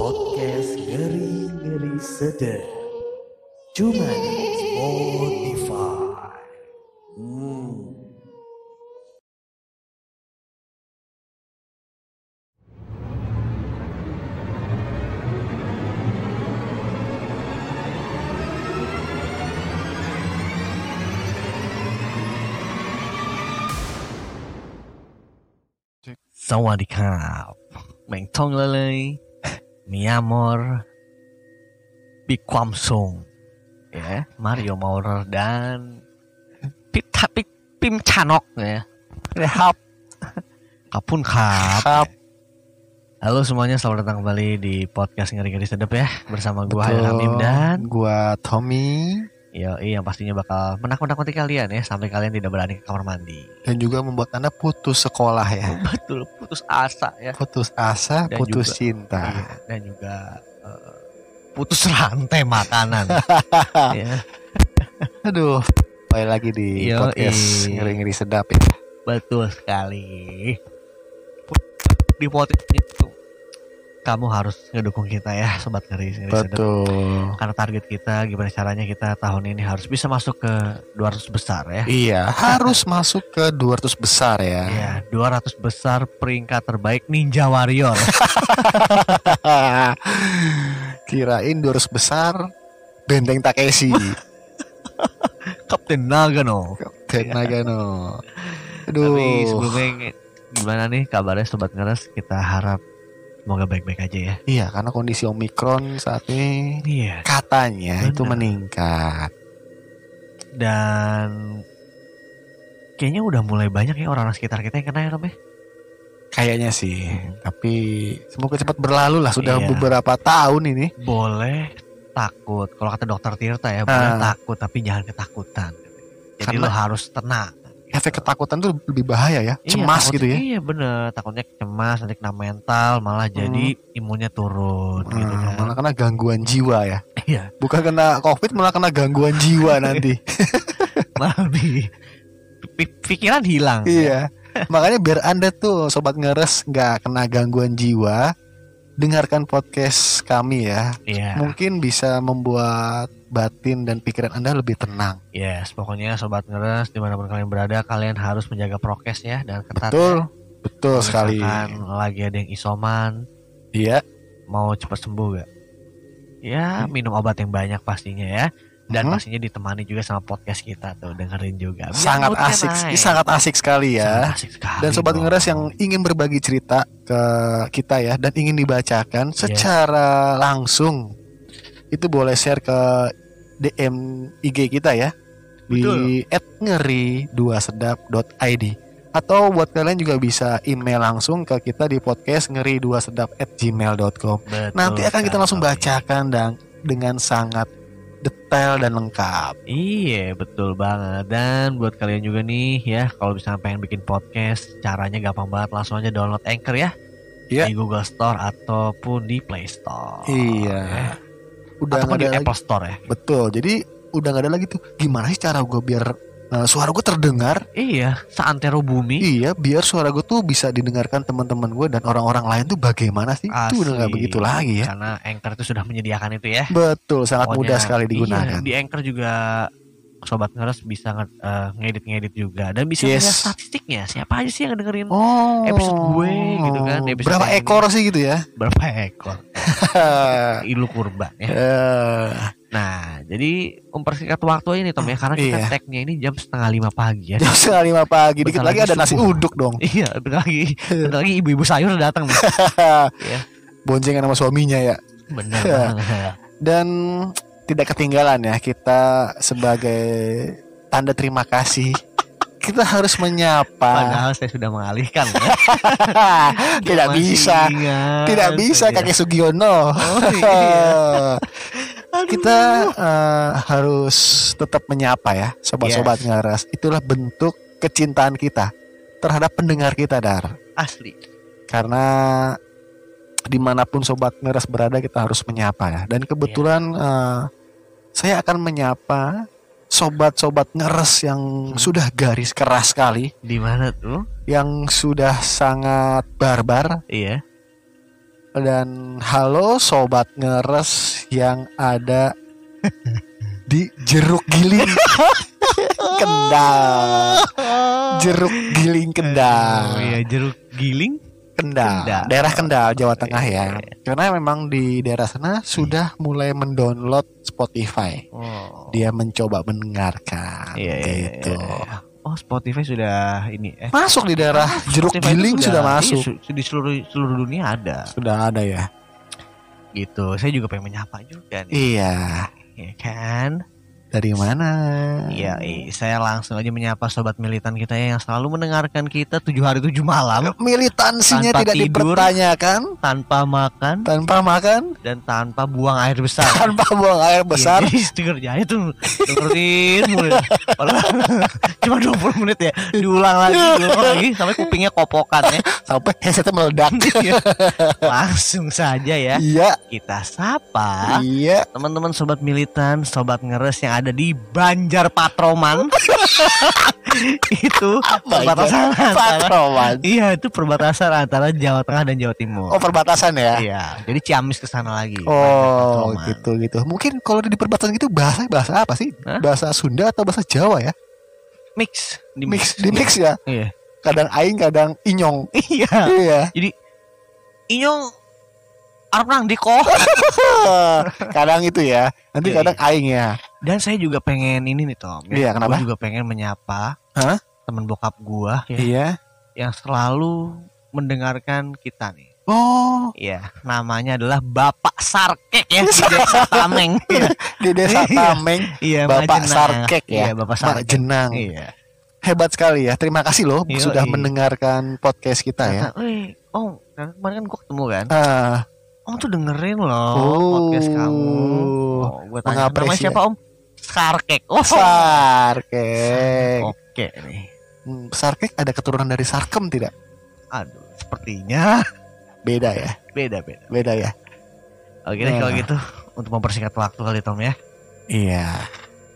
Podcast ngeri-ngeri sedap. Cuma di Spotify. Hmm. Sawadikap Mengtong lelei Mi amor Bikwamsung. Ya. Mario Maurer dan Pita Pim, Pim Chanok ya. Rehab Kapun kap Kap. Halo semuanya selamat datang kembali di podcast ngeri-ngeri sedep ya. Bersama gua Hayal Betul. Hamim dan gua Tommy Yo, yang pastinya bakal menakut-nakuti kalian ya Sampai kalian tidak berani ke kamar mandi dan juga membuat anda putus sekolah ya. Betul putus asa ya Putus asa, Dan putus juga- cinta. Iya, dan juga eh, putus rantai makanan. ya, Aduh, kembali lagi di Yoi. podcast ngeri-ngeri sedap ya. betul sekali. Di podcast itu kamu harus ngedukung kita ya, sobat ngeri ngeri sedap. Betul. Karena target kita gimana caranya kita tahun ini harus bisa masuk ke 200 besar ya. Iya, harus masuk ke 200 besar ya. Iya, 200 besar peringkat terbaik Ninja Warrior. Kirain 200 besar Benteng Takeshi. Kapten Nagano. Kapten Nagano. Aduh. Tapi sebelumnya gimana nih kabarnya sobat ngeres? Kita harap semoga baik-baik aja ya. Iya, karena kondisi Omikron saat ini Iya. katanya itu Benar. meningkat. Dan kayaknya udah mulai banyak ya orang-orang sekitar kita yang kena ya Tom ya. Kayaknya sih, tapi semoga cepat berlalu lah. Sudah Iya. beberapa tahun ini. Boleh takut. Kalau kata dokter Tirta ya, boleh Ah. takut tapi jangan ketakutan. Jadi Karena- lo harus tenang. Efek ketakutan tuh lebih bahaya ya, Iya, cemas gitu ya. Iya bener, takutnya cemas, nanti kena mental, malah jadi imunnya turun gitu Hmm, kan. malah kena gangguan jiwa ya. Iya, Bukan kena covid, malah kena gangguan jiwa nanti. malah pi- pikiran hilang. iya. Makanya biar anda tuh sobat ngeres nggak kena gangguan jiwa, dengarkan podcast kami ya. Iya. Mungkin bisa membuat batin dan pikiran anda lebih tenang. Yes, pokoknya sobat ngeres di mana pun kalian berada, kalian harus menjaga prokes ya dan ketat. Betul, ya. betul Kalau sekali. lagi ada yang isoman, Iya. mau cepat sembuh gak? Ya minum obat yang banyak pastinya ya. Dan Mhm. pastinya ditemani juga sama podcast kita tuh dengerin juga. Biar Sangat asik, naik. ini sangat asik sekali ya. Sangat asik sekali Dan sobat dong. ngeres yang ingin berbagi cerita ke kita ya dan ingin dibacakan Iya. secara langsung itu boleh share ke DM IG kita ya di @ngeri2sedap.id atau buat kalian juga bisa email langsung ke kita di podcast ngeri 2 sedap@gmail.com. Betul Nanti akan kita langsung bacakan dan dengan sangat detail dan lengkap. Iya betul banget Dan buat kalian juga nih ya Kalau misalnya pengen bikin podcast Caranya gampang banget Langsung aja download Anchor ya Iya. Di Google Store Ataupun di Play Store Iya. ya. Udah nggak di ada lagi Apple Store ya Betul. Jadi udah gak ada lagi tuh. Gimana sih cara gue biar uh, suara gue terdengar? Iya Seantero bumi Iya, biar suara gue tuh bisa didengarkan teman-teman gue dan orang-orang lain tuh bagaimana sih? Itu udah gak Asli. begitu lagi ya. Karena Anchor itu sudah menyediakan itu ya Betul, sangat Pokoknya, mudah sekali digunakan. Iya, di Anchor juga Sobat Ngeres bisa eh, ngedit-ngedit juga Dan bisa Yes. melihat statistiknya Siapa aja sih yang dengerin Oh, Episode gue gitu kan, episode Berapa ini. ekor sih gitu ya? Berapa ekor Ilu kurban ya Eh, Nah, jadi mempersingkat waktu ini Tom ya karena kita Iya. tagnya ini jam setengah lima pagi ya. Jam setengah lima pagi, dikit lagi lagi ada nasi subuh. uduk dong. iya, bentar lagi, bentar lagi ibu-ibu sayur datang. Iya. Boncengan sama suaminya ya. Benar banget. Dan tidak ketinggalan ya kita sebagai tanda terima kasih kita harus menyapa. Padahal saya sudah mengalihkan ya. tidak bisa. ingat Tidak bisa saja. kakek Sugiono. Oh, iya. kita eh, harus tetap menyapa ya sobat-sobat Yes. ngaras. Itulah bentuk kecintaan kita terhadap pendengar kita dar. asli. Karena di mana pun sobat ngaras berada kita harus menyapa ya. Dan kebetulan eh, saya akan menyapa sobat-sobat ngeres yang Hmm. sudah garis keras sekali, Di mana tuh? yang sudah sangat barbar, Iya. dan halo sobat ngeres yang ada di jeruk giling Kendal. Jeruk giling Kendal. Oh iya jeruk giling. Kendal. Kendal. Daerah Kendal, Jawa Tengah ya. Karena memang di daerah sana sudah mulai mendownload Spotify. Oh. Dia mencoba mendengarkan Iya, iya, iya, gitu. iya. Oh Spotify sudah ini eh. Masuk di daerah jeruk Spotify giling sudah, masuk. iya, su- di seluruh seluruh dunia ada. Sudah ada ya. Gitu. Saya juga pengen menyapa juga nih. Iya. Ya kan? Dari mana? Iya, saya langsung aja menyapa sobat militan kita ya yang selalu mendengarkan kita tujuh hari tujuh malam Militansinya Tanpa tidak tidur. dipertanyakan, tanpa makan tanpa makan, dan tanpa buang air besar. tanpa buang air besar. Iya, jadi kerjanya tuh dengerin mulu. Padahal cuma 20 menit ya. Diulang lagi, diulang lagi sampai kupingnya kopokan ya. sampai headsetnya meledak. Iya. Langsung saja ya Iya, kita sapa iya. teman-teman sobat militan, sobat ngeres yang ada di Banjar Patroman. itu perbatasan antara Patroman. Iya, itu perbatasan antara Jawa Tengah dan Jawa Timur. Oh perbatasan ya? Iya, jadi Ciamis ke sana lagi. Oh gitu gitu. Mungkin kalau di perbatasan gitu bahasa bahasa apa sih? Hah? Bahasa Sunda atau bahasa Jawa ya? Mix, di Mix di mix ya. Iya. Kadang aing kadang inyong. Iya. Iya. Jadi inyong arep nang di kok. kadang itu ya. Nanti Iya, kadang aing ya. Dan saya juga pengen ini nih Tom. Iya, kenapa? Gua juga pengen menyapa Hah? teman bokap gua ya, Iya. yang selalu mendengarkan kita nih. Oh, Iya, namanya adalah Bapak Sarkek ya di Desa Tameng. Iya, di desa Iya. Tameng, iya Bapak Majenang. Sarkek ya. Iya, Bapak Mak Sarkek. Jenang. Iya. Hebat sekali ya. Terima kasih loh Yoi. sudah mendengarkan podcast kita ya. Kata, "Weh, Om, kan kemarin kan gua ketemu kan. Ah, Om tuh dengerin loh Oh. podcast kamu. Oh, gua tanya, namanya siapa Om? Sarkek. Oh, Sarkek. Oke nih. Hmm, Sarkek ada keturunan dari Sarkem tidak? Aduh, sepertinya Beda ya. beda-beda. Beda ya. Oke deh Nah. kalau gitu untuk mempersingkat waktu kali Tom ya. Iya.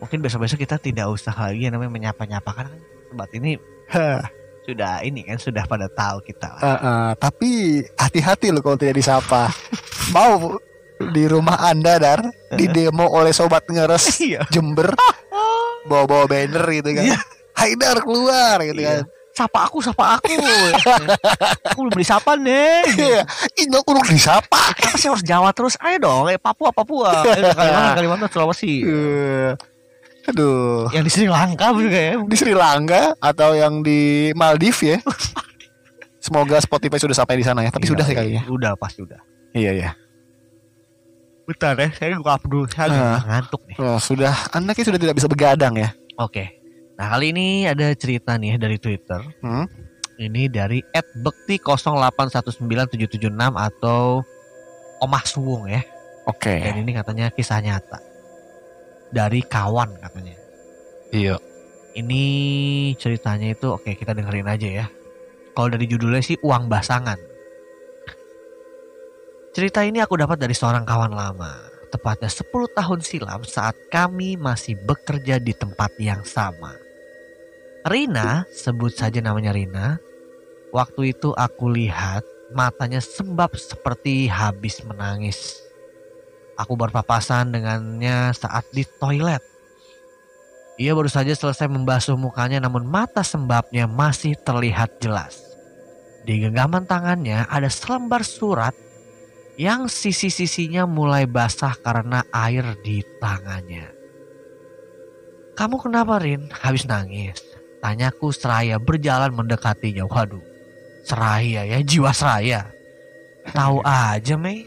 Mungkin besok-besok kita tidak usah lagi yang namanya menyapa-nyapa kan tempat ini Hah, sudah ini kan sudah pada tahu kita eh, eh, tapi hati-hati loh kalau tidak disapa. Mau di rumah Anda dar di demo oleh sobat ngeres Iya. Jember bawa-bawa banner gitu kan. Iya. Haidar keluar gitu Iya. kan. Sapa aku, sapa aku. aku belum disapa nih. Iya, ini aku udah disapa. Kenapa sih harus Jawa terus? Ayo dong, eh Papua, Papua. Eh, Kalimantan, Kalimantan, Sulawesi. Eh, Aduh, Yang di Sri Lanka juga ya. di Sri Lanka atau yang di Maldives ya. Semoga Spotify sudah sampai di sana ya. Tapi Iya, sudah sih kayaknya. Udah, pasti udah. Iya ya. Bentar ya, saya buka dulu. Saya agak ngantuk nih. Oh, sudah anaknya sudah tidak bisa begadang ya. Oke. Nah, kali ini ada cerita nih dari Twitter. Hmm? Ini dari @bekti08197776 atau Omah Suwung ya. Oke. Dan ini katanya kisah nyata. Dari kawan katanya. Iya. Ini ceritanya itu oke kita dengerin aja ya. Kalau dari judulnya sih uang basangan. Cerita ini aku dapat dari seorang kawan lama. Tepatnya 10 tahun silam saat kami masih bekerja di tempat yang sama. Rina, sebut saja namanya Rina. Waktu itu aku lihat matanya sembab seperti habis menangis. Aku berpapasan dengannya saat di toilet. Ia baru saja selesai membasuh mukanya namun mata sembabnya masih terlihat jelas. Di genggaman tangannya ada selembar surat yang sisi-sisinya mulai basah karena air di tangannya. Kamu kenapa Rin? Habis nangis. Tanyaku seraya berjalan mendekatinya. Waduh, seraya ya, jiwa seraya. Tahu aja Mei.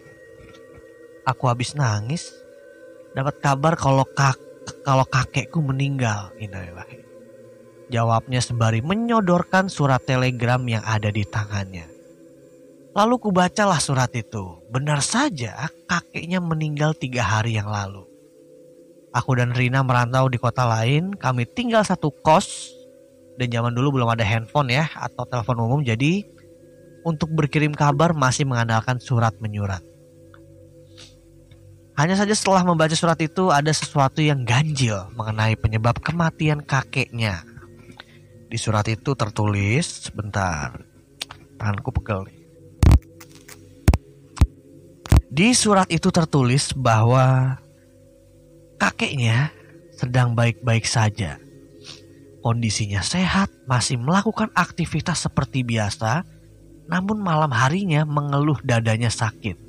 Aku habis nangis. Dapat kabar kalau kak kalau kakekku meninggal. Innalillahi. Jawabnya sembari menyodorkan surat telegram yang ada di tangannya. Lalu kubacalah surat itu. Benar saja kakeknya meninggal tiga hari yang lalu. Aku dan Rina merantau di kota lain. Kami tinggal satu kos. Dan zaman dulu belum ada handphone ya atau telepon umum. Jadi untuk berkirim kabar masih mengandalkan surat menyurat. Hanya saja setelah membaca surat itu ada sesuatu yang ganjil mengenai penyebab kematian kakeknya. Di surat itu tertulis, sebentar, tanganku pegel nih. Di surat itu tertulis bahwa kakeknya sedang baik-baik saja. Kondisinya sehat, masih melakukan aktivitas seperti biasa, namun malam harinya mengeluh dadanya sakit.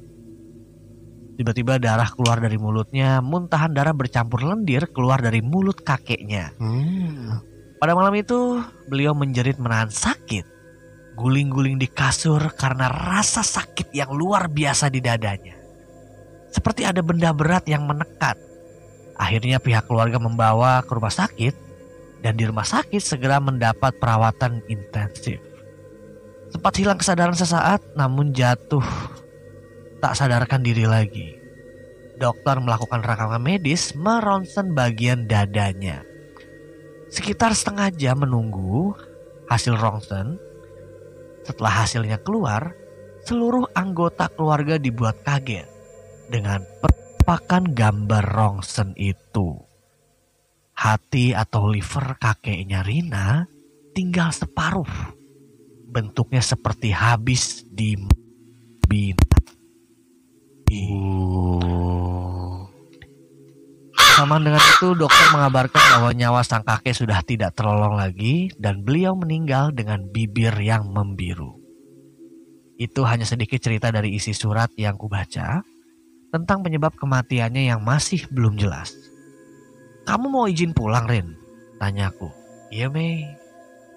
Tiba-tiba darah keluar dari mulutnya, muntahan darah bercampur lendir keluar dari mulut kakeknya. Hmm. Pada malam itu, beliau menjerit menahan sakit. Guling-guling di kasur karena rasa sakit yang luar biasa di dadanya. Seperti ada benda berat yang menekan. Akhirnya pihak keluarga membawa ke rumah sakit dan di rumah sakit segera mendapat perawatan intensif. Sempat hilang kesadaran sesaat namun jatuh tak sadarkan diri lagi. Dokter melakukan rekaman medis meronsen bagian dadanya. Sekitar setengah jam menunggu hasil ronsen. Setelah hasilnya keluar, seluruh anggota keluarga dibuat kaget dengan penampakan gambar rongsen itu. Hati atau liver kakeknya Rina tinggal separuh. Bentuknya seperti habis di Uh. Sama dengan itu dokter mengabarkan bahwa nyawa sang kakek sudah tidak terolong lagi dan beliau meninggal dengan bibir yang membiru. Itu hanya sedikit cerita dari isi surat yang kubaca tentang penyebab kematiannya yang masih belum jelas. Kamu mau izin pulang, Rin? Tanyaku. Iya, Mei.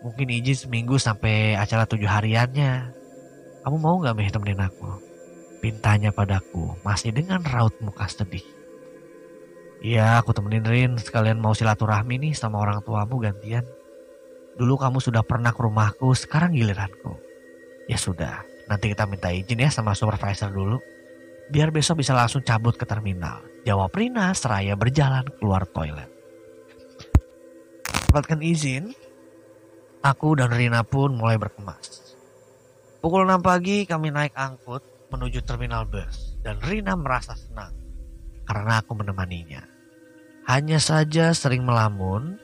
Mungkin izin seminggu sampai acara tujuh hariannya. Kamu mau gak, Mei, temenin aku? Pintanya padaku, masih dengan raut muka sedih. Iya, aku temenin Rin. Sekalian mau silaturahmi nih sama orang tuamu gantian. Dulu kamu sudah pernah ke rumahku, sekarang giliranku. Ya sudah, nanti kita minta izin ya sama supervisor dulu. Biar besok bisa langsung cabut ke terminal. Jawab Rina seraya berjalan keluar toilet. Dapatkan izin, aku dan Rina pun mulai berkemas. Pukul 6 pagi kami naik angkut menuju terminal bus dan Rina merasa senang karena aku menemaninya. Hanya saja sering melamun,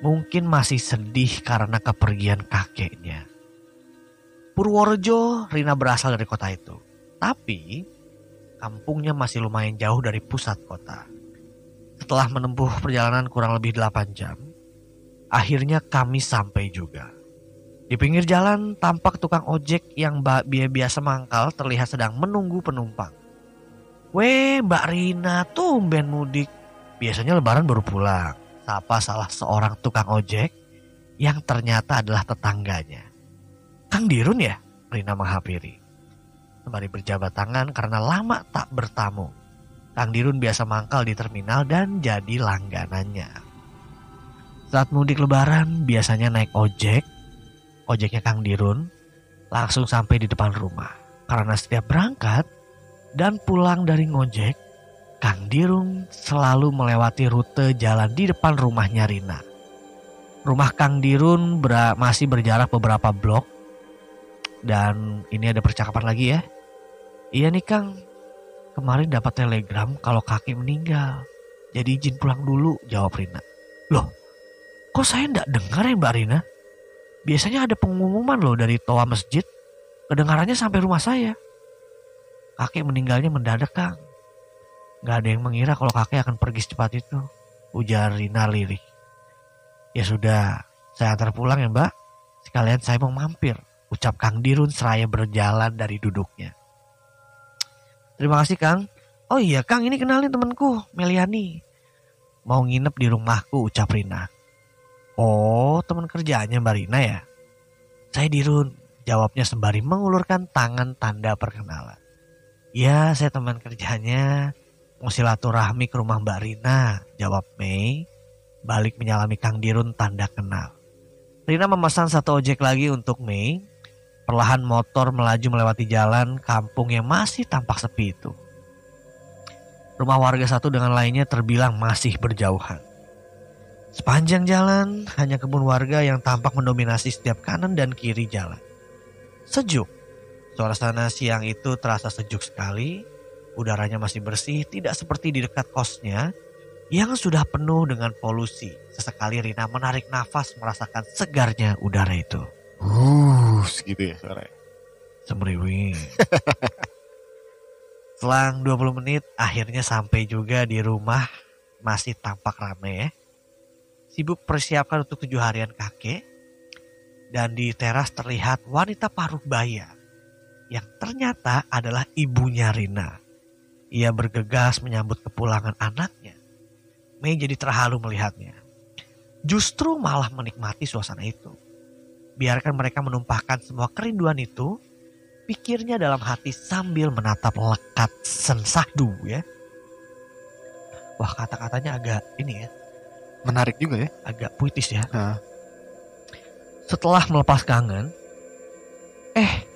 mungkin masih sedih karena kepergian kakeknya. Purworejo, Rina berasal dari kota itu. Tapi kampungnya masih lumayan jauh dari pusat kota. Setelah menempuh perjalanan kurang lebih 8 jam, akhirnya kami sampai juga. Di pinggir jalan tampak tukang ojek yang biasa mangkal terlihat sedang menunggu penumpang. Weh Mbak Rina tumben mudik. Biasanya lebaran baru pulang. Sapa salah seorang tukang ojek yang ternyata adalah tetangganya. Kang Dirun ya? Rina menghampiri. Sembari berjabat tangan karena lama tak bertamu. Kang Dirun biasa mangkal di terminal dan jadi langganannya. Saat mudik lebaran biasanya naik ojek. Ojeknya Kang Dirun langsung sampai di depan rumah. Karena setiap berangkat dan pulang dari ngojek, Kang Dirun selalu melewati rute jalan di depan rumahnya Rina. Rumah Kang Dirun ber masih berjarak beberapa blok. Dan ini ada percakapan lagi ya. Iya nih Kang, kemarin dapat telegram kalau kakek meninggal. Jadi izin pulang dulu, jawab Rina. Loh, kok saya ndak dengar ya Mbak Rina? Biasanya ada pengumuman loh dari toa masjid. Kedengarannya sampai rumah saya. Kakek meninggalnya mendadak Kang. Gak ada yang mengira kalau kakek akan pergi secepat itu. Ujar Rina lirik. Ya sudah, saya antar pulang ya mbak. Sekalian saya mau mampir. Ucap Kang Dirun seraya berjalan dari duduknya. Terima kasih Kang. Oh iya Kang ini kenalin temanku Meliani. Mau nginep di rumahku ucap Rina. Oh teman kerjanya Mbak Rina ya? Saya Dirun. Jawabnya sembari mengulurkan tangan tanda perkenalan. Ya saya teman kerjanya. Mau silaturahmi ke rumah Mbak Rina. Jawab Mei. Balik menyalami Kang Dirun tanda kenal. Rina memesan satu ojek lagi untuk Mei Perlahan motor melaju melewati jalan kampung yang masih tampak sepi itu. Rumah warga satu dengan lainnya terbilang masih berjauhan. Sepanjang jalan hanya kebun warga yang tampak mendominasi setiap kanan dan kiri jalan. Sejuk. Suasana siang itu terasa sejuk sekali. Udaranya masih bersih, tidak seperti di dekat kosnya yang sudah penuh dengan polusi. Sesekali Rina menarik nafas merasakan segarnya udara itu. Uh, gitu ya suaranya. Semriwing. Selang 20 menit akhirnya sampai juga di rumah masih tampak rame ya. Sibuk persiapkan untuk tujuh harian kakek. Dan di teras terlihat wanita paruh baya yang ternyata adalah ibunya Rina. Ia bergegas menyambut kepulangan anaknya. Mei jadi terharu melihatnya. Justru malah menikmati suasana itu. Biarkan mereka menumpahkan semua kerinduan itu, pikirnya dalam hati sambil menatap lekat sensadu ya. Wah kata-katanya agak ini ya, Menarik juga ya. agak puitis ya. Nah. Setelah melepas kangen, eh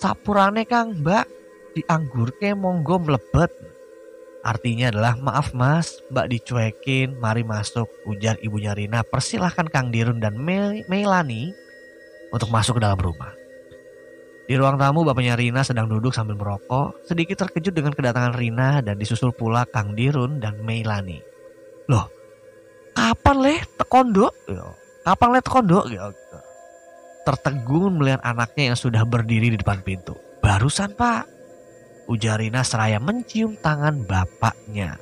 sapurane kang mbak dianggur ke monggo mlebet. Artinya adalah maaf mas, mbak dicuekin, mari masuk, ujar ibunya Rina. Persilahkan Kang Dirun dan Mel- Melani untuk masuk ke dalam rumah. Di ruang tamu bapaknya Rina sedang duduk sambil merokok, sedikit terkejut dengan kedatangan Rina dan disusul pula Kang Dirun dan Melani. Loh, kapan leh tekondo? Ya, Kapan leh tekondo? Ya, Tertegun melihat anaknya yang sudah berdiri di depan pintu. Barusan pak, ujar Rina seraya mencium tangan bapaknya.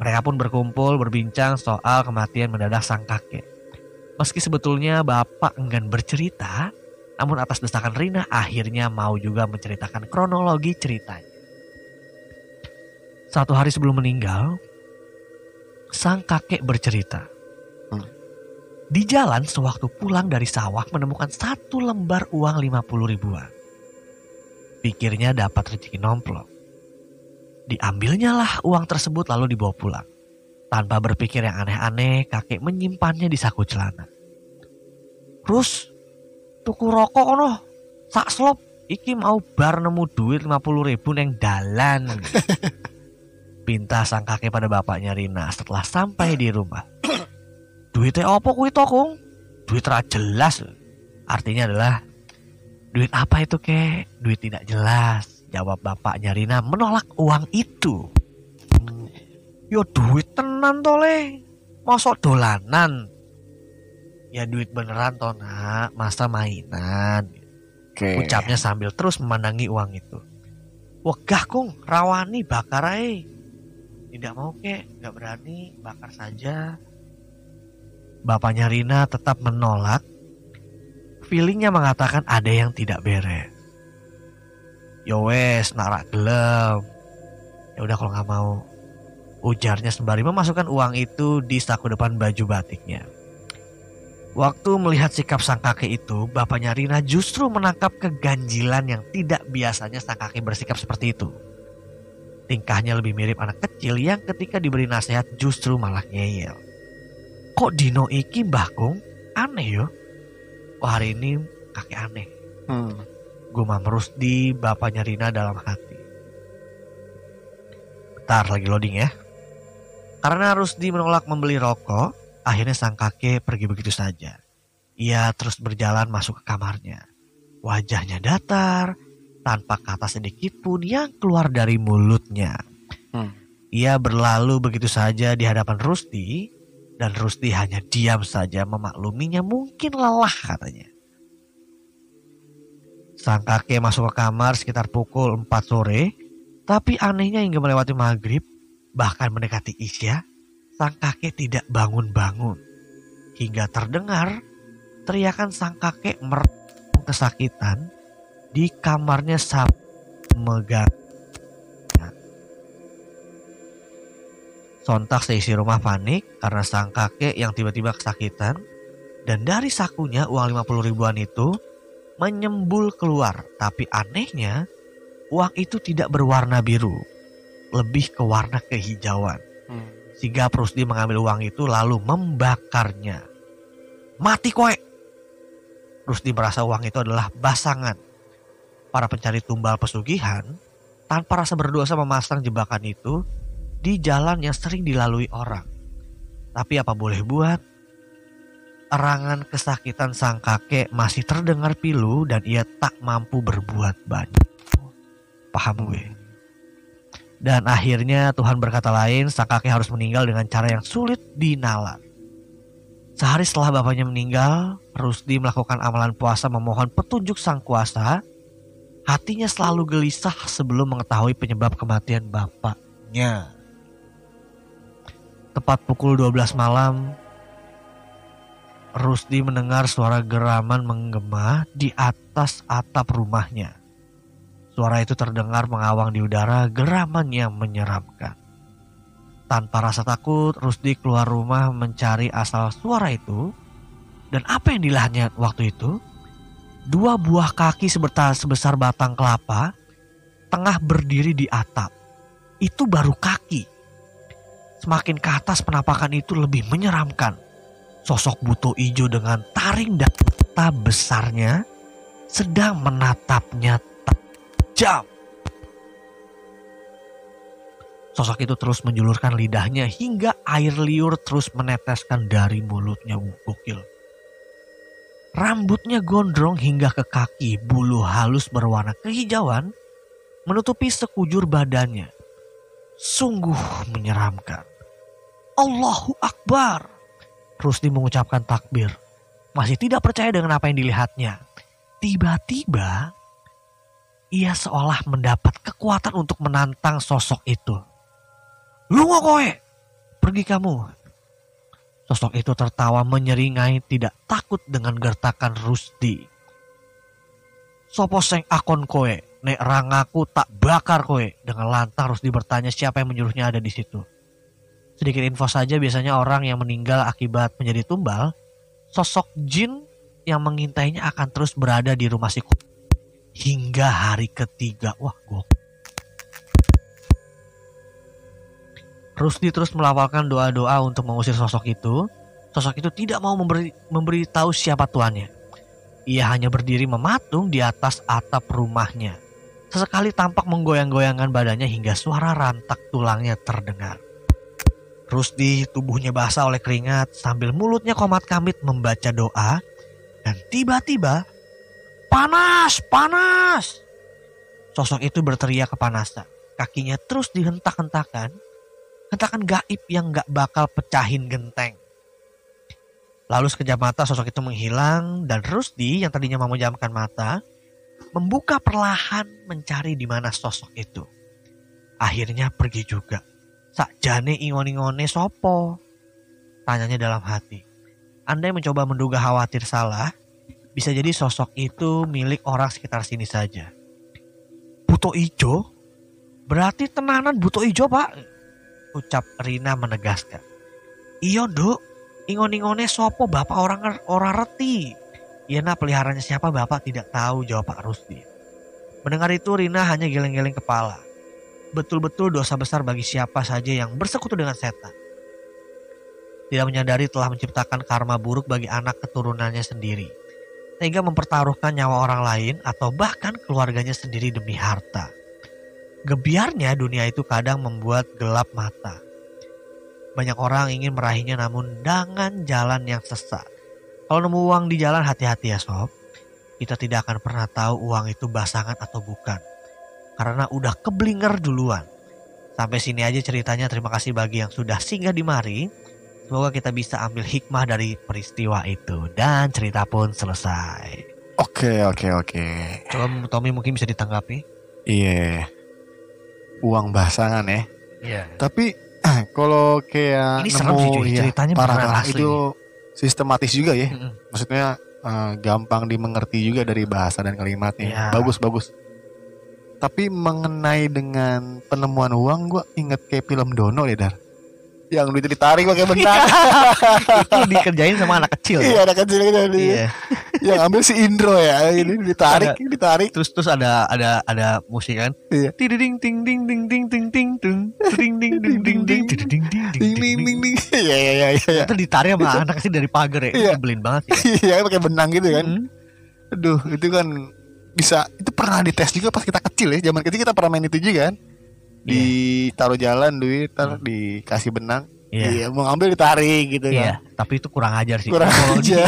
Mereka pun berkumpul berbincang soal kematian mendadak sang kakek. Meski sebetulnya bapak enggan bercerita, namun atas desakan Rina akhirnya mau juga menceritakan kronologi ceritanya. Satu hari sebelum meninggal, sang kakek bercerita. Hmm. Di jalan sewaktu pulang dari sawah menemukan satu lembar uang 50 ribuan. Pikirnya dapat rezeki nomplok. Diambilnya lah uang tersebut lalu dibawa pulang. Tanpa berpikir yang aneh-aneh, kakek menyimpannya di saku celana. Terus, tuku rokok ono, sak slop, iki mau bar nemu duit 50 ribu neng dalan. Pinta sang kakek pada bapaknya Rina setelah sampai di rumah. Duitnya apa kuwi to, Kung? Duit ra jelas. Artinya adalah duit apa itu, kek? Duit tidak jelas. Jawab bapaknya Rina menolak uang itu. Yo duit tenan to le. Mosok dolanan. Ya duit beneran to nak, masa mainan. Oke. Ucapnya sambil terus memandangi uang itu. Wegah kung, rawani bakar ae. Tidak mau kek, nggak berani, bakar saja. Bapaknya Rina tetap menolak. Feelingnya mengatakan ada yang tidak beres. Yo wes, narak gelem. Ya udah kalau nggak mau. Ujarnya sembari memasukkan uang itu di saku depan baju batiknya. Waktu melihat sikap sang kakek itu, bapaknya Rina justru menangkap keganjilan yang tidak biasanya sang kakek bersikap seperti itu. Tingkahnya lebih mirip anak kecil yang ketika diberi nasihat justru malah ngeyel. Kok Dino iki Mbah Kung? Aneh yo. Oh hari ini kakek aneh. Hmm. Gumam Rusdi bapaknya Rina dalam hati. Bentar lagi loading ya. Karena Rusdi menolak membeli rokok, akhirnya sang kakek pergi begitu saja. Ia terus berjalan masuk ke kamarnya. Wajahnya datar, tanpa kata sedikit pun yang keluar dari mulutnya. Hmm. Ia berlalu begitu saja di hadapan Rusdi, dan Rusdi hanya diam saja memakluminya mungkin lelah katanya. Sang kakek masuk ke kamar sekitar pukul 4 sore, tapi anehnya hingga melewati maghrib, bahkan mendekati isya, sang kakek tidak bangun-bangun. Hingga terdengar teriakan sang kakek merenung kesakitan di kamarnya sampai megang. Sontak seisi rumah panik karena sang kakek yang tiba-tiba kesakitan dan dari sakunya uang 50 ribuan itu menyembul keluar. Tapi anehnya uang itu tidak berwarna biru, lebih ke warna kehijauan. Hmm. Sehingga Prusdi mengambil uang itu lalu membakarnya. Mati koe! Rusdi merasa uang itu adalah basangan. Para pencari tumbal pesugihan tanpa rasa berdosa memasang jebakan itu di jalan yang sering dilalui orang. Tapi apa boleh buat? Erangan kesakitan sang kakek masih terdengar pilu dan ia tak mampu berbuat banyak. Paham gue? Dan akhirnya Tuhan berkata lain, sang kakek harus meninggal dengan cara yang sulit dinalar. Sehari setelah bapaknya meninggal, Rusdi melakukan amalan puasa memohon petunjuk sang kuasa Hatinya selalu gelisah sebelum mengetahui penyebab kematian bapaknya. Tepat pukul 12 malam, Rusdi mendengar suara geraman menggema di atas atap rumahnya. Suara itu terdengar mengawang di udara, geraman yang menyeramkan. Tanpa rasa takut, Rusdi keluar rumah mencari asal suara itu. Dan apa yang dilihatnya waktu itu? Dua buah kaki sebesar, sebesar batang kelapa tengah berdiri di atap. Itu baru kaki. Semakin ke atas penampakan itu lebih menyeramkan. Sosok buto ijo dengan taring dan mata besarnya sedang menatapnya tajam. Sosok itu terus menjulurkan lidahnya hingga air liur terus meneteskan dari mulutnya gokil. Rambutnya gondrong hingga ke kaki, bulu halus berwarna kehijauan menutupi sekujur badannya. Sungguh menyeramkan. Allahu Akbar. Rusdi mengucapkan takbir. Masih tidak percaya dengan apa yang dilihatnya. Tiba-tiba ia seolah mendapat kekuatan untuk menantang sosok itu. Lu kowe, pergi kamu, Sosok itu tertawa menyeringai tidak takut dengan gertakan Rusdi. Sopo seng akon kowe, nek rangaku tak bakar kowe. Dengan lantang Rusdi bertanya siapa yang menyuruhnya ada di situ. Sedikit info saja biasanya orang yang meninggal akibat menjadi tumbal, sosok jin yang mengintainya akan terus berada di rumah si hingga hari ketiga. Wah, gok. Rusdi terus melafalkan doa-doa untuk mengusir sosok itu. Sosok itu tidak mau memberi, tahu siapa tuannya. Ia hanya berdiri mematung di atas atap rumahnya. Sesekali tampak menggoyang-goyangkan badannya hingga suara rantak tulangnya terdengar. Rusdi tubuhnya basah oleh keringat sambil mulutnya komat kamit membaca doa. Dan tiba-tiba, panas, panas. Sosok itu berteriak kepanasan. Kakinya terus dihentak-hentakan hentakan gaib yang gak bakal pecahin genteng. Lalu sekejap mata sosok itu menghilang dan Rusdi yang tadinya memejamkan mata membuka perlahan mencari di mana sosok itu. Akhirnya pergi juga. Sak jane ingon-ingone sopo. Tanyanya dalam hati. Anda yang mencoba menduga khawatir salah, bisa jadi sosok itu milik orang sekitar sini saja. Buto ijo? Berarti tenanan buto ijo pak? ucap Rina menegaskan. Iyo duk, ingon-ingone sopo bapak orang ora reti. Iya nak peliharanya siapa bapak tidak tahu jawab Pak Rusdi. Mendengar itu Rina hanya geleng-geleng kepala. Betul-betul dosa besar bagi siapa saja yang bersekutu dengan setan. Tidak menyadari telah menciptakan karma buruk bagi anak keturunannya sendiri. Sehingga mempertaruhkan nyawa orang lain atau bahkan keluarganya sendiri demi harta. Gebiarnya dunia itu kadang membuat gelap mata. Banyak orang ingin meraihnya namun dengan jalan yang sesat. Kalau nemu uang di jalan hati-hati ya sob. Kita tidak akan pernah tahu uang itu basangan atau bukan. Karena udah keblinger duluan. Sampai sini aja ceritanya terima kasih bagi yang sudah singgah di mari. Semoga kita bisa ambil hikmah dari peristiwa itu. Dan cerita pun selesai. Oke, oke, oke. Coba Tommy mungkin bisa ditanggapi. Iya. Uang basangan ya. Iya. Tapi kalau kayak Ini serem sih, cuy. iya, Ceritanya parah, parah. asli itu sistematis juga ya. Mm-mm. Maksudnya eh, gampang dimengerti juga dari bahasa dan kalimatnya. Iya. Bagus bagus. Tapi mengenai dengan penemuan uang, gue inget kayak film Dono ya dar. Yang duit ditarik pakai benang. itu dikerjain sama anak kecil. iya ya? ada kecil gitu. Iya. Yang ambil si Indro ya. Ini ditarik, ditarik. Terus terus ada ada ada musik kan. Iya. Ting ding ding ding ding ding ding ding ding ding ding ding ding ding ding Ding ding ding ding. Iya iya iya iya. Itu ditarik sama anak kecil dari pagar ya. Iya. Nyebelin banget sih. Iya pakai benang gitu kan. Aduh, itu kan bisa itu pernah dites juga pas kita kecil ya. Zaman kecil kita pernah main itu juga kan. Ditaruh jalan duit, tar dikasih benang. Iya. Iya, mau ngambil ditarik gitu Iya, kan. tapi itu kurang ajar sih. Kurang Kalau di- aja.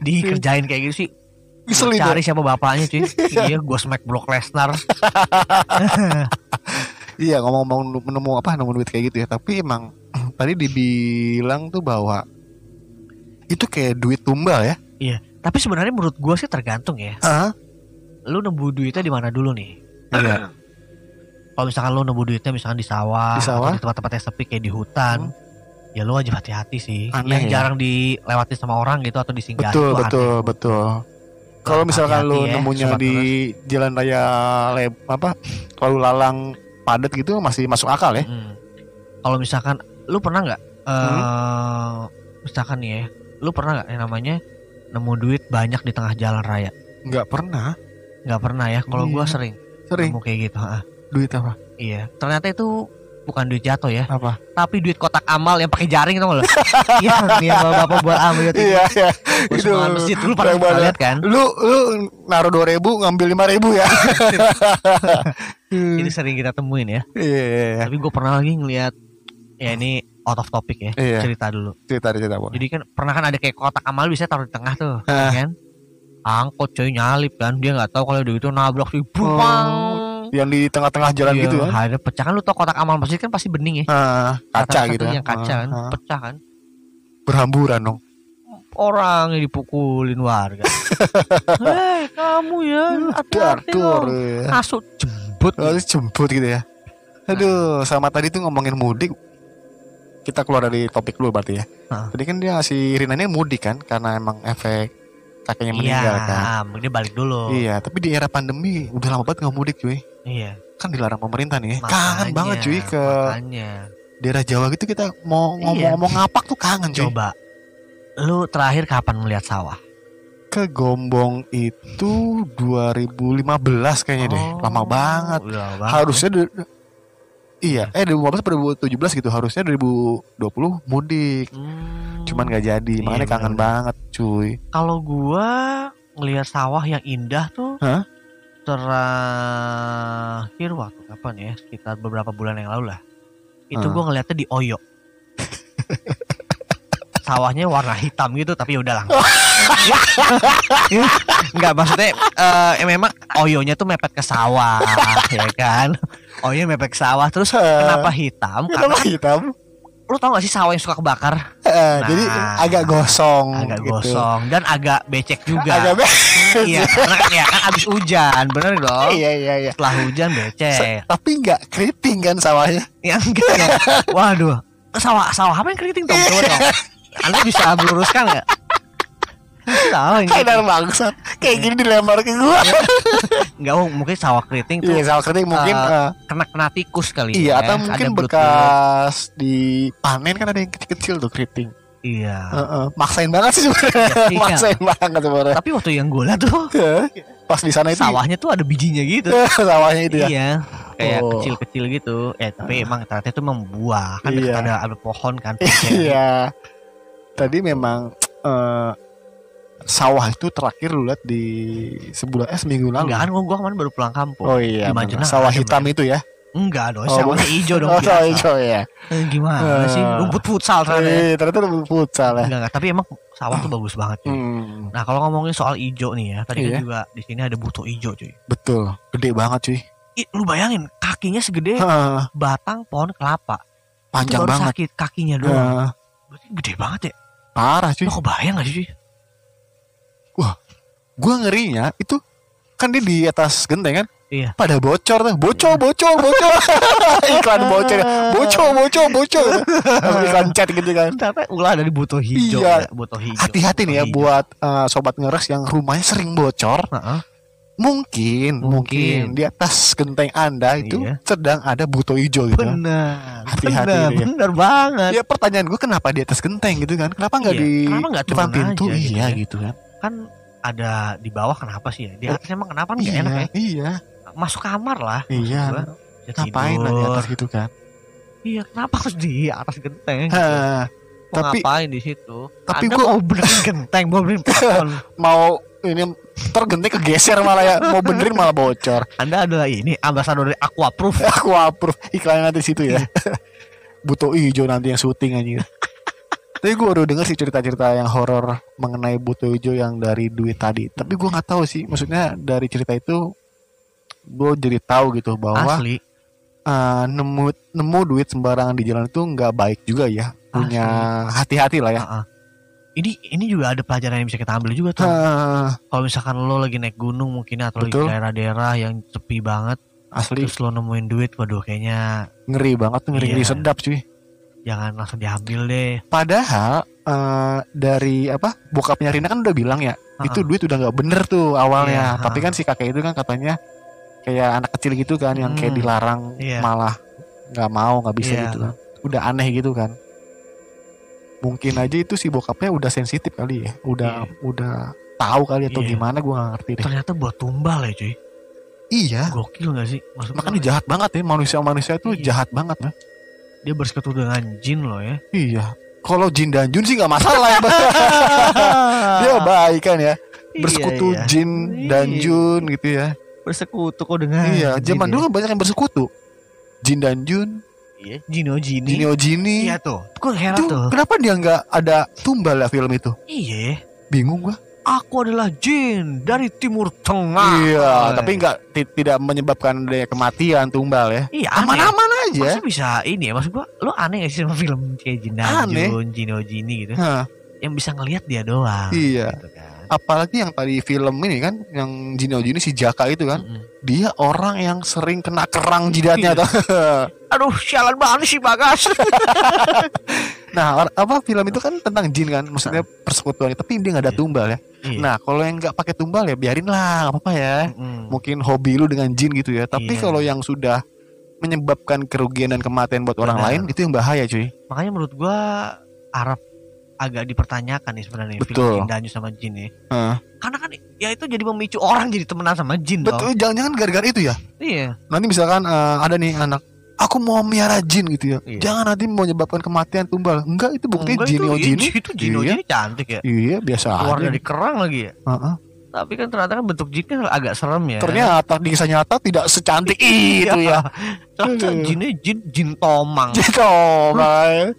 dikerjain kayak gitu sih. Kesel itu. Cari siapa bapaknya cuy. iya, gue smack Brock Lesnar. Iya, ngomong-ngomong nemu apa nemu duit kayak gitu ya. Tapi emang tadi dibilang tuh bahwa itu kayak duit tumbal ya. Iya, tapi sebenarnya menurut gue sih tergantung ya. Hah? Lu nemu duitnya di mana dulu nih? Iya. Kalau misalkan lu nemu duitnya misalkan di sawah, Di sawah? atau di tempat-tempat yang sepi kayak di hutan, ya lu wajib hati-hati sih. Aneh yang ya? jarang dilewati sama orang gitu atau disinggahi Betul betul aneh. betul. Kalau misalkan lu ya, nemunya di jalan raya leb, apa lalu lalang padat gitu masih masuk akal ya? Mm. Kalau misalkan lu pernah nggak, eh misalkan nih ya, lu pernah nggak yang namanya nemu duit banyak di tengah jalan raya? Nggak pernah. Nggak pernah ya. Kalau gua Iya. sering, Sering nemu kayak gitu. ah. duit apa? Iya. Ternyata itu bukan duit jatuh ya, Apa? tapi duit kotak amal yang pakai jaring tau lo? Iya, yang bapak buat amal itu. Iya iya. Itu masjid lu pernah lihat kan? Lu lu naruh dua ribu ngambil lima ribu ya? Ini sering kita temuin ya. Iya iya iya. Tapi gue pernah lagi ngeliat ya ini out of topic ya. Iya. Cerita dulu. Cerita cerita boleh. Jadi kan pernah kan ada kayak kotak amal bisa taruh di tengah tuh, kan? Angkot coy nyalip kan, dia nggak tahu kalau dia itu nabrak sih, Yang di tengah-tengah Oh, jalan gitu kan? Ada pecah kan lu tau kotak amal masjid kan pasti bening ya. Ah, kaca Rata-rata gitu. Yang kaca kan, Ah, ah. pecah kan. Berhamburan dong. Orang yang dipukulin warga. Hei kamu ya, hati-hati dong. Masuk jembut. Oh, jemput gitu ya. Aduh, sama tadi tuh ngomongin mudik. Kita keluar dari topik dulu berarti ya. Hah. Tadi kan dia si Rina ini mudik kan karena emang efek kakeknya meninggal kan. Iya, dia balik dulu. Iya, tapi di era pandemi udah lama banget nggak mudik cuy. Iya. Kan dilarang pemerintah nih. Makanya, kangen banget cuy ke Makanya. daerah Jawa gitu kita mau Iya. ngomong-ngomong ngapak tuh kangen cuy. Coba. Lu terakhir kapan melihat sawah? Ke Gombong itu 2015 kayaknya deh. Oh, Lama banget. udah banget. Harusnya du- Iya, eh 2015 atau 2017 gitu harusnya 2020 mudik. Hmm, Cuman gak jadi, Iya, makanya kangen bener-bener. banget cuy. Kalau gua ngelihat sawah yang indah tuh Hah? terakhir waktu kapan ya? Sekitar beberapa bulan yang lalu lah. Itu Hah. gua ngeliatnya di Oyo. Sawahnya warna hitam gitu tapi udah lah. Enggak maksudnya eh, ya memang Oyonya tuh mepet ke sawah ya kan. Oyo mepet ke sawah terus kenapa hitam? Karena hitam? Lu tau gak sih sawah yang suka kebakar? Eh, Nah, jadi agak gosong Agak gitu. gosong dan agak becek juga. Agak be- iya, karena kan ya kan abis hujan, bener dong. Iya iya iya. Setelah hujan becek. Tapi nggak keriting kan sawahnya. Ya enggak. Waduh. Sawah sawah apa yang keriting Tom? Coba dong. Anda bisa meluruskan nggak? Sawah yang Kayak bangsat. Kayak gini dilempar ke gua. Enggak, oh, mungkin sawah keriting tuh Iya, sawah keriting mungkin Eh, eh, kena kena tikus kali iya ya. atau mungkin bekas dipanen kan ada yang kecil-kecil tuh keriting. Iya. Heeh, maksain banget sih sebenarnya. Iya. maksain banget sebenarnya. Tapi waktu yang gue lihat tuh Pas di sana itu sawahnya tuh ada bijinya gitu. sawahnya itu ya. Iya, kayak Oh. kecil-kecil gitu. Eh, tapi emang ternyata itu membuah. Kan Iya. ada ada pohon kan. Iya. Tadi memang eh, sawah itu terakhir lu lihat di sebulan eh seminggu lalu. Enggak kan gua, gua kemarin baru pulang kampung. Oh iya, Di sawah hitam itu ya. Enggak dong, Oh, sawahnya hijau dong. oh, sawah hijau ya. Eh, Gimana Eh. sih? Rumput futsal ternyata. ya. Eh, ternyata udah futsal ya. Enggak, enggak, tapi emang sawah tuh bagus banget cuy. Hmm, Nah, kalau ngomongin soal hijau nih ya, tadi Iya. kan juga di sini ada butuh hijau cuy. betul, gede banget cuy. Ih, lu bayangin kakinya segede Hah, batang pohon kelapa. Panjang banget. sakit kakinya doang. Hah, Berarti gede banget ya. parah cuy. Lu kebayang gak sih cuy? Gua ngerinya itu kan dia di atas genteng kan? Iya. Pada bocor tuh, bocor, bocor, bocor. Iklan bocor, bocor, bocor, bocor. Iklan chat gitu kan. Ternyata ulah dari butuh hijau. Iya. ya, Butuh hijau. Hati-hati nih ya hijau. buat eh, sobat ngeres yang rumahnya sering bocor. Heeh. Mungkin, Mungkin. mungkin di atas genteng Anda itu Iya. sedang ada buto hijau gitu. Benar. Hati-hati benar, dia. benar banget. Ya pertanyaan gue kenapa di atas genteng gitu kan? Kenapa nggak Iya, di kenapa nggak depan pintu? aja gitu iya ya? gitu kan. Kan ada di bawah kenapa sih ya? Di atas emang kenapa nggak iya, enak ya? iya, Masuk kamar lah. iya. Gua. Ya Ngapain lah di atas gitu kan? Iya, kenapa harus di atas genteng? gitu? Hah, Mau tapi- ngapain di situ? tapi Anda gua- mau benerin genteng, mau benerin pohon. mau ini tergenteng kegeser malah ya mau benerin malah bocor. Anda adalah ini ambasador dari Aquaproof. Aku approve iklannya nanti situ ya. Butuh hijau nanti yang syuting aja. Tapi gue baru denger sih cerita-cerita yang horor mengenai butuh hijau yang dari duit tadi. Tapi gue nggak tahu sih, maksudnya dari cerita itu gue jadi tahu gitu bahwa Asli. eh, nemu nemu duit sembarangan di jalan itu nggak baik juga ya. Punya hati-hati lah ya. Heeh. ini ini juga ada pelajaran yang bisa kita ambil juga tuh. Kalau misalkan lo lagi naik gunung mungkin atau lagi Betul. daerah-daerah yang sepi banget, asli terus lo nemuin duit, waduh kayaknya ngeri banget tuh ngeri ngeri Iya. sedap cuy jangan langsung diambil deh. padahal eh, dari apa bokapnya Rina kan udah bilang ya Heeh. itu duit udah nggak bener tuh awalnya Iya, tapi kan si kakek itu kan katanya kayak anak kecil gitu kan yang kayak Hmm. dilarang Iya. malah nggak mau nggak bisa Iya. gitu kan udah aneh gitu kan mungkin aja itu si bokapnya udah sensitif kali ya udah udah tahu kali atau Iya. gimana gua nggak ngerti deh Ternyata buat tumbal ya cuy. iya Gokil gak sih? Maksud makanya jahat banget ya manusia manusia tuh Iya. jahat banget ya dia bersekutu dengan jin loh ya. iya kalau Jin dan Jun sih nggak masalah ya dia baik kan ya bersekutu Iya, iya. Jin dan Iya. Jun gitu ya bersekutu kok dengan iya zaman dulu kan banyak yang bersekutu Jin dan Jun Iya, Jino Jini. Jinio Jini Iya tuh. Kok heran itu tuh. kenapa dia nggak ada tumbal ya film itu Iya. bingung gua Aku adalah jin dari timur tengah. iya Oh, tapi nggak ti- tidak menyebabkan dia kematian tumbal ya Iya, aman-aman aja Masa bisa ini ya maksud gua lo aneh gak sih sama film kayak Jin dan. Jun, Jino Jini gitu Hah, yang bisa ngelihat dia doang Iya. gitu kan. apalagi yang tadi film ini kan yang Jinio Jini si Jaka itu kan Mm-mm. dia orang yang sering kena kerang jidatnya Iya. tuh Aduh, sialan banget sih Bagas. Nah, apa film itu kan tentang jin kan, maksudnya persekutuan, tapi dia nggak ada Iya. tumbal ya. Iya. Nah, kalau yang nggak pakai tumbal ya biarin lah, apa-apa ya. Mm-mm. Mungkin hobi lu dengan jin gitu ya. Tapi Iya. kalau yang sudah menyebabkan kerugian dan kematian buat orang Benar. lain itu yang bahaya, cuy. Makanya menurut gua Arab agak dipertanyakan nih sebenarnya Betul. film Jin Danju sama Jin ya. Heeh. Karena kan ya itu jadi memicu orang jadi temenan sama Jin dong. Betul, jangan-jangan gara-gara itu ya. Iya. Nanti misalkan eh, ada nih anak aku mau miara jin gitu ya. Iya. Jangan nanti menyebabkan kematian tumbal. Enggak, itu bukti Enggak, jin itu, jin. itu Jino Iya. Jini cantik ya. Iya, biasa Keluar aja. dari kerang lagi ya. Heeh. Tapi kan ternyata kan bentuk Jin kan agak serem ya. Ternyata di kisah nyata tidak secantik itu ya. Ternyata Aduh. Jinnya Jin Jin Tomang. Gitu, Bay.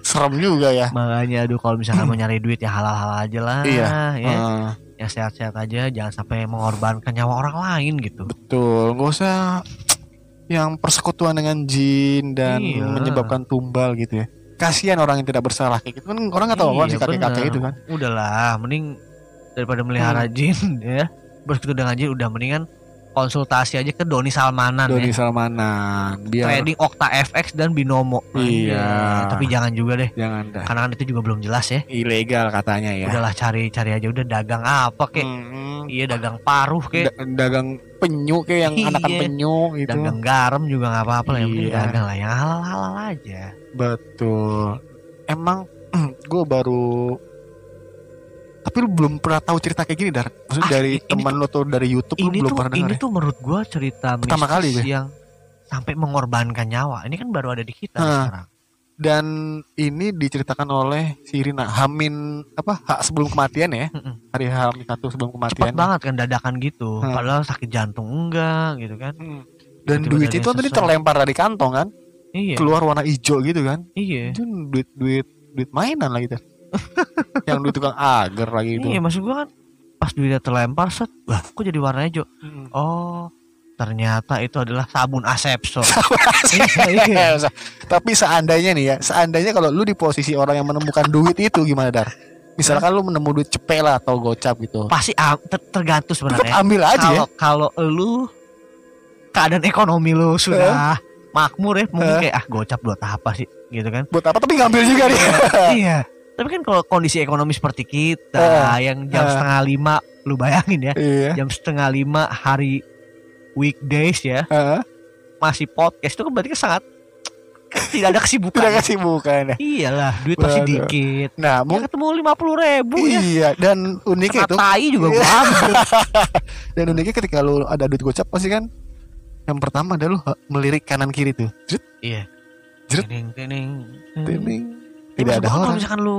Serem juga ya. Makanya aduh kalau misalnya mau nyari duit ya halal-halal aja lah Iya. ya. Heeh. Ya sehat-sehat aja jangan sampai mengorbankan nyawa orang lain gitu. Betul, nggak usah yang persekutuan dengan jin dan Iya. menyebabkan tumbal gitu ya. Kasihan orang yang tidak bersalah kayak gitu kan orang nggak tahu apa Iya, sih kakek-kakek bener. itu kan. Udahlah, mending daripada melihara Hmm. jin ya. Bersekutu dengan jin udah mendingan konsultasi aja ke Doni Salmanan Doni ya. Salmanan biar Trading Okta FX dan Binomo. Iya. Tapi jangan juga deh. jangan dah Karena kan itu juga belum jelas ya. ilegal katanya ya. Udahlah cari-cari aja udah dagang apa kek. Hmm, Iya dagang paruh kek. da- dagang penyu kayak yang Iya. anakan penyu itu. Dagang garam juga nggak apa-apa lah yang penting Iya. dagang lah yang halal-halal aja. Betul. Emang gue baru tapi lu belum pernah tahu cerita kayak gini dar Ah, dari teman lu tuh dari YouTube lu Ini belum tuh pernah dengar ini ya? tuh menurut gua cerita Pertama kali gue. yang sampai mengorbankan nyawa. Ini kan baru ada di kita Hah. sekarang. dan ini diceritakan oleh si Rina Hamin apa hak sebelum kematian ya Mm-mm. hari Hamin satu sebelum Cepat kematian banget kan dadakan gitu. Hah. Padahal sakit jantung enggak gitu kan. Hmm. dan Tiba-tiba duit itu tadi terlempar dari kantong kan Iya. keluar warna hijau gitu kan Iya. itu duit duit duit mainan lah gitu yang duit tukang agar lagi itu Iya maksud gua kan pas duitnya terlempar set, wah kok jadi warna hijau? Hmm. Oh, ternyata itu adalah sabun asepso. Iya, iya. Tapi seandainya nih ya, seandainya kalau lu di posisi orang yang menemukan duit itu gimana dar? Misalkan lu menemu duit cepet lah atau gocap gitu, Pasti ter- tergantung sebenarnya. ambil aja ya. Kalau lu keadaan ekonomi lu sudah makmur ya, mungkin Eh. kayak ah gocap buat apa sih gitu kan? Buat apa? Tapi ngambil juga nih. iya. Tapi kan kalau kondisi ekonomi seperti kita yang jam Eh. setengah lima, lu bayangin ya, Iya. jam setengah lima hari weekdays ya, Heeh. masih podcast itu kan berarti kan sangat tidak ada kesibukan. Tidak kasih bukan ya. Iyalah, duit masih Waduh. dikit. Nah, Ya mungkin ketemu lima puluh ribu ya. iya dan uniknya Kena itu tai juga gua ambil. dan uniknya ketika lu ada duit gocap pasti kan yang pertama adalah lu melirik kanan kiri tuh. Jret, Iya. Jeret. Tining, tining, tining. Ya, Tidak ada Kalau misalkan lu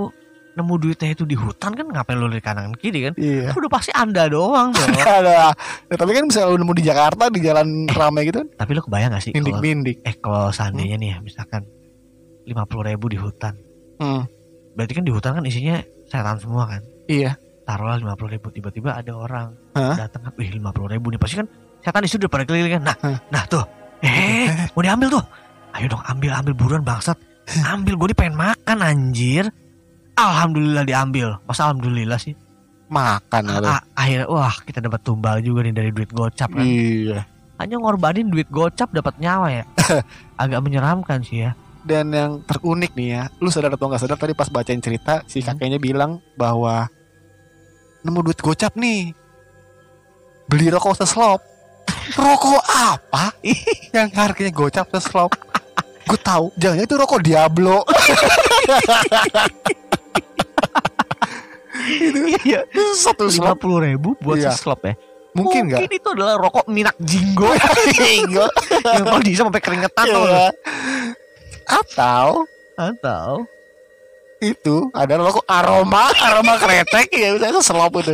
nemu duitnya itu di hutan kan ngapain lu lirik kanan kiri kan? Iya. Udah pasti anda doang ada. Nah, tapi kan misalnya lu nemu di Jakarta di jalan ramai gitu kan, Tapi lu kebayang gak sih kalau mindik-mindik. eh kalau seandainya nih ya misalkan lima puluh ribu di hutan, Hmm. berarti kan di hutan kan isinya setan semua kan? Iya. Taruhlah lima puluh ribu tiba-tiba ada orang Hah? datang kan, wih lima puluh ribu nih pasti kan setan di situ udah pada keliling kan? Nah, Hah? nah tuh, eh mau diambil tuh, ayo dong ambil ambil buruan bangsat, ambil gue pengen makan anjir. Alhamdulillah diambil. Masa alhamdulillah sih? Makan? A- akhirnya wah kita dapat tumbal juga nih dari duit gocap kan. Iya. Hanya ngorbanin duit gocap dapat nyawa ya. Agak menyeramkan sih ya. Dan yang terunik nih ya, lu sadar atau nggak sadar tadi pas bacain cerita si Hmm. kakeknya bilang bahwa nemu duit gocap nih, beli rokok seslop. rokok apa? yang harganya gocap seslop. Gue tahu, jangan itu rokok Diablo. Iya. Satu Lima puluh ribu buat Iya. seslop ya. mungkin nggak? Mungkin itu adalah rokok minak jinggo Enggak. yang kalau diisi sampai keringetan nggak? Iya. Atau Atau itu ada rokok aroma aroma kretek ya misalnya seslop itu.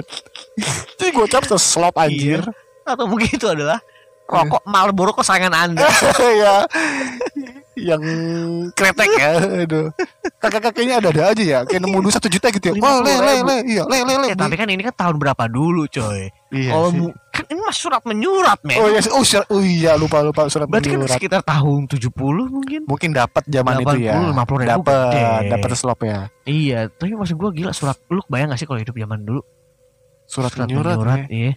Jadi gocap seslop anjir. atau mungkin itu adalah rokok Marlboro kesayangan anda. ya yang kretek ya aduh kakak-kakaknya ada-ada aja ya kayak nemu duit satu juta gitu ya oh le le le iya le le le Ya, tapi kan ini kan tahun berapa dulu coy. iya Kalau sih. kan ini mas surat menyurat men. oh iya oh, surat- oh iya lupa lupa surat Berarti kan menyurat sekitar tahun 70 mungkin. mungkin dapat zaman itu ya 80, 50 ribu dapat dapat slop ya Iya, tapi maksud gua gila surat lu bayang gak sih kalau hidup zaman dulu? surat, Surat menyurat, menyurat, ya. iya.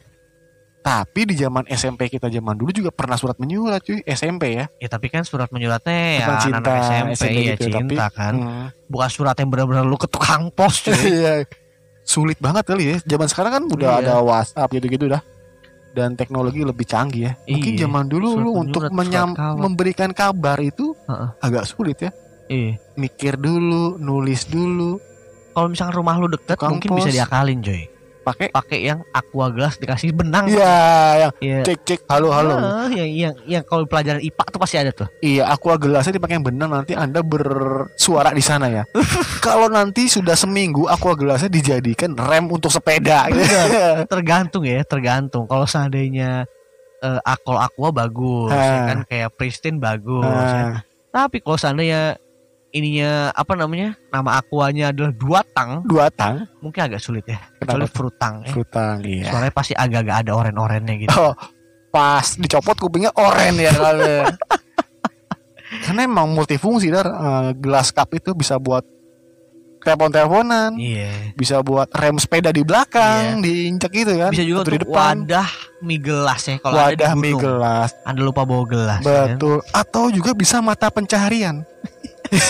Tapi di zaman SMP kita zaman dulu juga pernah surat menyurat cuy SMP ya Ya tapi kan surat menyuratnya ya cinta, anak-anak SMP, SMP ya gitu, cinta tapi- kan. Hmm. Bukan surat yang benar-benar lu ke tukang pos cuy. Iya. Sulit banget kali ya. Zaman sekarang kan udah Iya. ada WhatsApp gitu-gitu dah. Dan teknologi lebih canggih ya. Mungkin Iya. zaman dulu Surat lu menyurat, untuk menyam- kawan. memberikan kabar itu Heeh. agak sulit ya. Iya. Mikir dulu, nulis dulu, Kalau misalkan rumah lu deket Tukang mungkin bisa diakalin coy. Pakai Pakai yang aqua gelas dikasih benang. Iya, yang Iya. cek cek halo halo. Ah, yang yang yang kalau pelajaran IPA tuh pasti ada tuh. Iya, aqua gelasnya dipakai yang benang nanti Anda bersuara di sana ya. Kalau nanti sudah seminggu aqua gelasnya dijadikan rem untuk sepeda. gitu. Tergantung ya, tergantung. Kalau seandainya eh, akol aqua bagus, ya kan kayak pristine bagus. ya. Tapi kalau seandainya ininya apa namanya nama aquanya adalah dua tang, dua tang, mungkin agak sulit ya. Kecuali frutang ya. frutang iya. Suaranya pasti agak-agak ada oren-orennya gitu. Oh, pas dicopot kupingnya oren ya kalau. Karena emang multifungsi dar Eh, gelas cup itu bisa buat telepon-teleponan, Iya. bisa buat rem sepeda di belakang, diinjak gitu kan. Bisa juga di depan. wadah mie gelas ya kalau ada di Wadah mie gelas. Anda lupa bawa gelas. ya? Betul. Atau juga bisa mata pencaharian.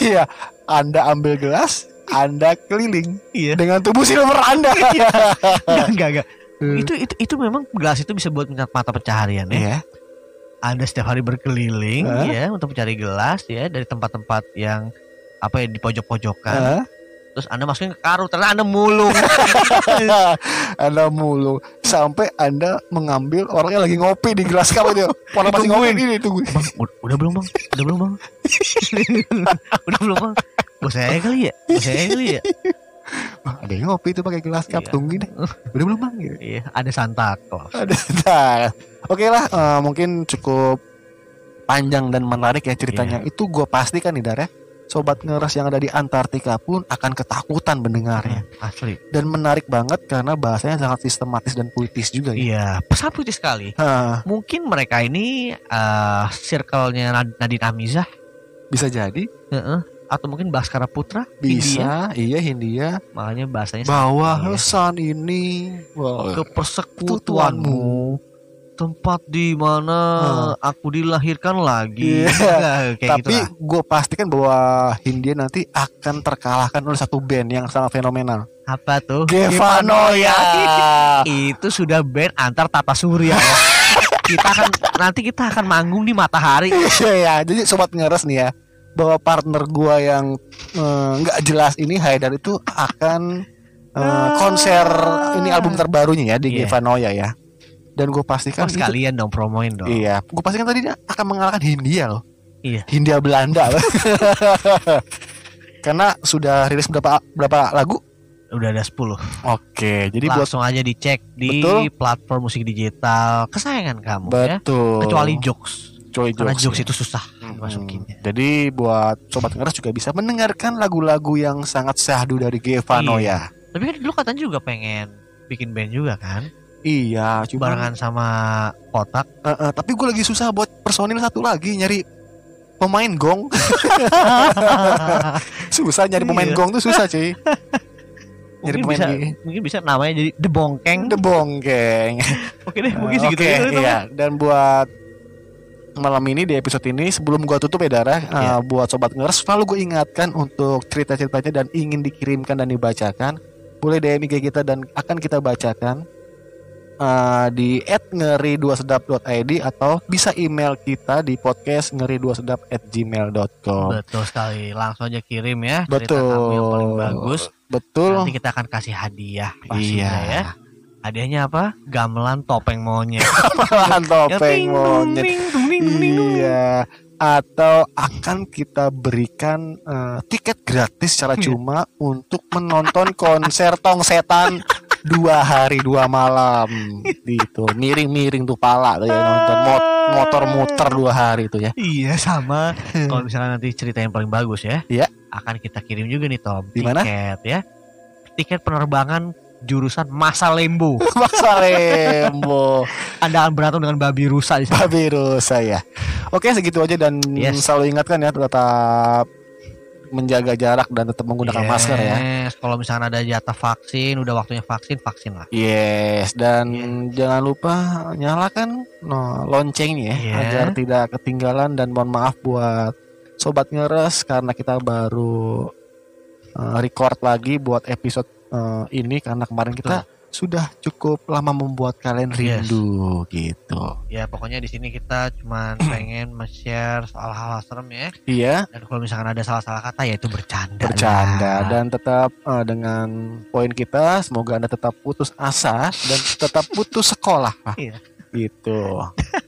Iya, Anda ambil gelas, Anda keliling Iya. dengan tubuh silver Anda. Enggak, enggak, enggak. Hmm. Itu itu itu memang gelas itu bisa buat minat mata pencaharian ya. Iya. Anda setiap hari berkeliling Hah? ya untuk mencari gelas ya dari tempat-tempat yang apa ya di pojok-pojokan. Hah? Terus Anda masukin ke karung ternyata Anda mulung. anda mulu sampai anda mengambil orang yang lagi ngopi di gelas kamu itu orang masih ngopi ini tunggu bang, ud- udah belum bang? Udah belum bang? udah belum bang? Bos saya kali ya? Bos saya kali ya? Wah, ada yang ngopi itu pakai gelas cup Iya. tungguin deh udah belum bang gitu. Iya, ada Santa Claus. ada nah, oke lah eh, mungkin cukup panjang dan menarik ya ceritanya itu gue pastikan nih Dar ya sobat ngeres yang ada di Antartika pun akan ketakutan mendengarnya. Asli. dan menarik banget karena bahasanya sangat sistematis dan puitis juga ya. Iya, pesan putih sekali. Hah, Mungkin mereka ini eh circle-nya Nad- Nadine Amizah bisa jadi. Heeh. atau mungkin Baskara Putra? Bisa iya Hindia. Makanya bahasanya bahwa. Hasan ini wah, ke persekutuanmu tempat di mana aku dilahirkan lagi Iya. kayak gitu Tapi lah. gue pastikan bahwa Hindia nanti akan terkalahkan oleh satu band yang sangat fenomenal. apa tuh Gevanoya. itu sudah band antar tata surya ya. kita akan nanti kita akan manggung di matahari Iya ya. Jadi sobat ngeres nih ya, bahwa partner gua yang eh, nggak jelas ini Haidar itu akan eh, konser ini album terbarunya ya di Iya. Gevanoya ya. Dan gue pastikan oh, itu- sekalian dong promoin dong Iya, gue pastikan tadi dia akan mengalahkan Hindia loh. Iya. Hindia Belanda. Karena sudah rilis berapa berapa lagu? udah ada 10 Oke, jadi buat langsung aja dicek di Betul. platform musik digital kesayangan kamu ya betul. kecuali jokes Kecuali karena jokes, jokes ya. itu susah Hmm. masukinnya Jadi buat sobat ngeres juga bisa mendengarkan lagu-lagu yang sangat syahdu dari Gevanoya. tapi kan dulu katanya juga pengen bikin band juga kan Iya, cuma barengan sama kotak Eh, eh, tapi gue lagi susah buat personil satu lagi nyari pemain gong. susah nyari pemain Iya. gong tuh susah cuy. Jadi Mungkin pemain bisa mungkin bisa namanya jadi The Bongkeng. The Bongkeng. Oke deh, mungkin segitu Tom, ya. iya. Dan buat malam ini di episode ini sebelum gua tutup ya Dara, Iya. eh, buat sobat ngers selalu gue ingatkan untuk cerita-ceritanya dan ingin dikirimkan dan dibacakan, boleh DM IG kita dan akan kita bacakan eh, di @ngeri2sedap.id atau bisa email kita di podcast ngeri2sedap@gmail.com. Betul sekali. Langsung aja kirim ya. cerita Betul. kamu yang paling bagus. Betul. Nanti kita akan kasih hadiah pastinya Iya. ya. Hadiahnya apa? Gamelan topeng monyet. Ya, topeng dung, monyet. Iya. Atau akan kita berikan eh, tiket gratis secara Iya. cuma untuk menonton konser Tong Setan dua hari dua malam gitu miring-miring tuh pala tuh ya nonton mot- motor muter dua hari tuh ya Iya sama. Kalau misalnya nanti cerita yang paling bagus ya, Iya. akan kita kirim juga nih Tom. Di mana? Tiket ya. Tiket penerbangan jurusan Masa Lembu. Maksa Rembo Anda akan berantem dengan babi rusa di sana. Babi rusa ya Oke segitu aja dan Yes. selalu ingatkan ya tetap menjaga jarak dan tetap menggunakan masker ya Yes, Kalau misalnya ada jatah vaksin, udah waktunya vaksin, vaksin lah. Yes, dan Iya. jangan lupa nyalakan no, loncengnya ya, Iya. agar tidak ketinggalan dan mohon maaf buat sobat ngeres karena kita baru uh, record lagi buat episode uh, ini karena kemarin kita sudah cukup lama membuat kalian Yes. rindu gitu. Ya pokoknya di sini kita cuman pengen men-share soal hal-hal serem ya. Iya, Dan kalau misalkan ada salah-salah kata ya itu bercanda. bercanda lah. dan tetap uh, dengan poin kita semoga Anda tetap putus asa dan tetap putus sekolah. Iya. Gitu.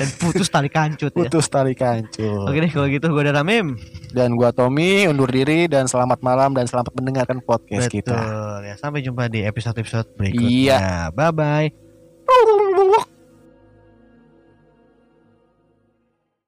dan putus tali kancut ya. Putus tali kancut. Oke deh kalau gitu gue udah Ramim. Dan gua Tommy undur diri dan selamat malam dan selamat mendengarkan podcast Betul kita. ya. Sampai jumpa di episode-episode berikutnya. Iya. Bye bye.